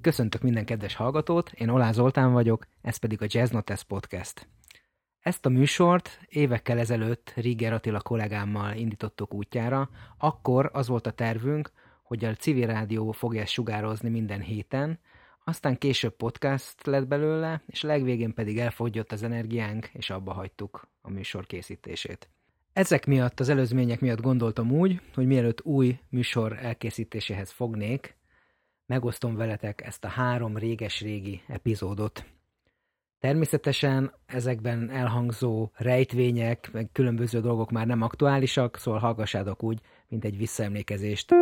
Köszöntök minden kedves hallgatót, én Olá Zoltán vagyok, ez pedig a Jazz Notes Podcast. Ezt a műsort évekkel ezelőtt Riger Attila kollégámmal indítottuk útjára, akkor az volt a tervünk, hogy a civil rádió fogja ezt sugározni minden héten, aztán később podcast lett belőle, és legvégén pedig elfogyott az energiánk, és abba hagytuk a műsor készítését. Ezek miatt, az előzmények miatt gondoltam úgy, hogy mielőtt új műsor elkészítéséhez fognék, megosztom veletek ezt a három réges-régi epizódot. Természetesen ezekben elhangzó rejtvények, meg különböző dolgok már nem aktuálisak, szóval hallgassátok úgy, mint egy visszaemlékezést.